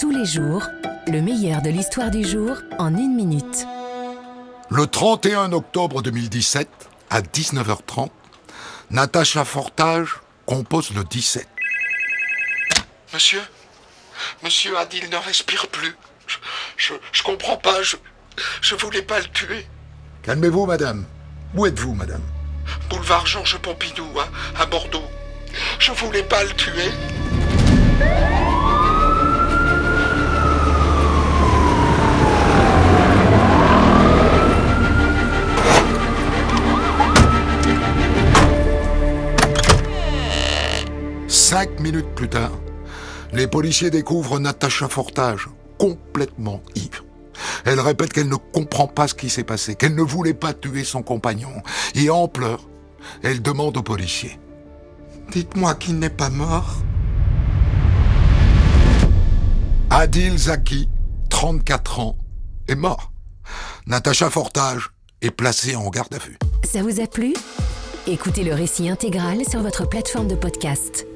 Tous les jours, le meilleur de l'histoire du jour en une minute. Le 31 octobre 2017, à 19h30, Natacha Fortage compose le 17. Monsieur Monsieur Adil ne respire plus. Je, je, je comprends pas, je, je voulais pas le tuer. Calmez-vous, madame. Où êtes-vous, madame? Boulevard Georges Pompidou, à, à Bordeaux. Je voulais pas le tuer. Cinq minutes plus tard, les policiers découvrent Natacha Fortage, complètement ivre. Elle répète qu'elle ne comprend pas ce qui s'est passé, qu'elle ne voulait pas tuer son compagnon. Et en pleurs, elle demande aux policiers. Dites-moi qu'il n'est pas mort. Adil Zaki, 34 ans, est mort. Natacha Fortage est placée en garde à vue. Ça vous a plu? Écoutez le récit intégral sur votre plateforme de podcast.